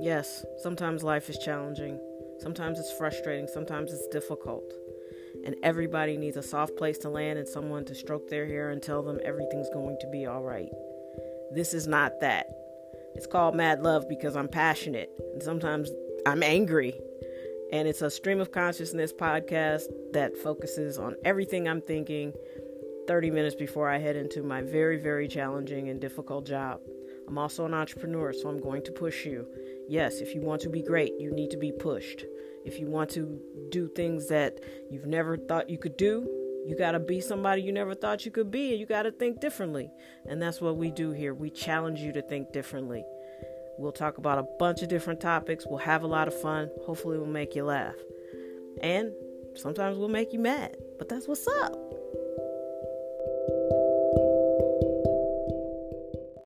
Yes, sometimes life is challenging. Sometimes it's frustrating. Sometimes it's difficult. And everybody needs a soft place to land and someone to stroke their hair and tell them everything's going to be all right. This is not that. It's called Mad Love because I'm passionate and sometimes I'm angry. And it's a stream of consciousness podcast that focuses on everything I'm thinking 30 minutes before I head into my very, very challenging and difficult job. I'm also an entrepreneur, so I'm going to push you. Yes, if you want to be great, you need to be pushed. If you want to do things that you've never thought you could do, you got to be somebody you never thought you could be, and you got to think differently. And that's what we do here. We challenge you to think differently. We'll talk about a bunch of different topics. We'll have a lot of fun. Hopefully, we'll make you laugh. And sometimes we'll make you mad, but that's what's up.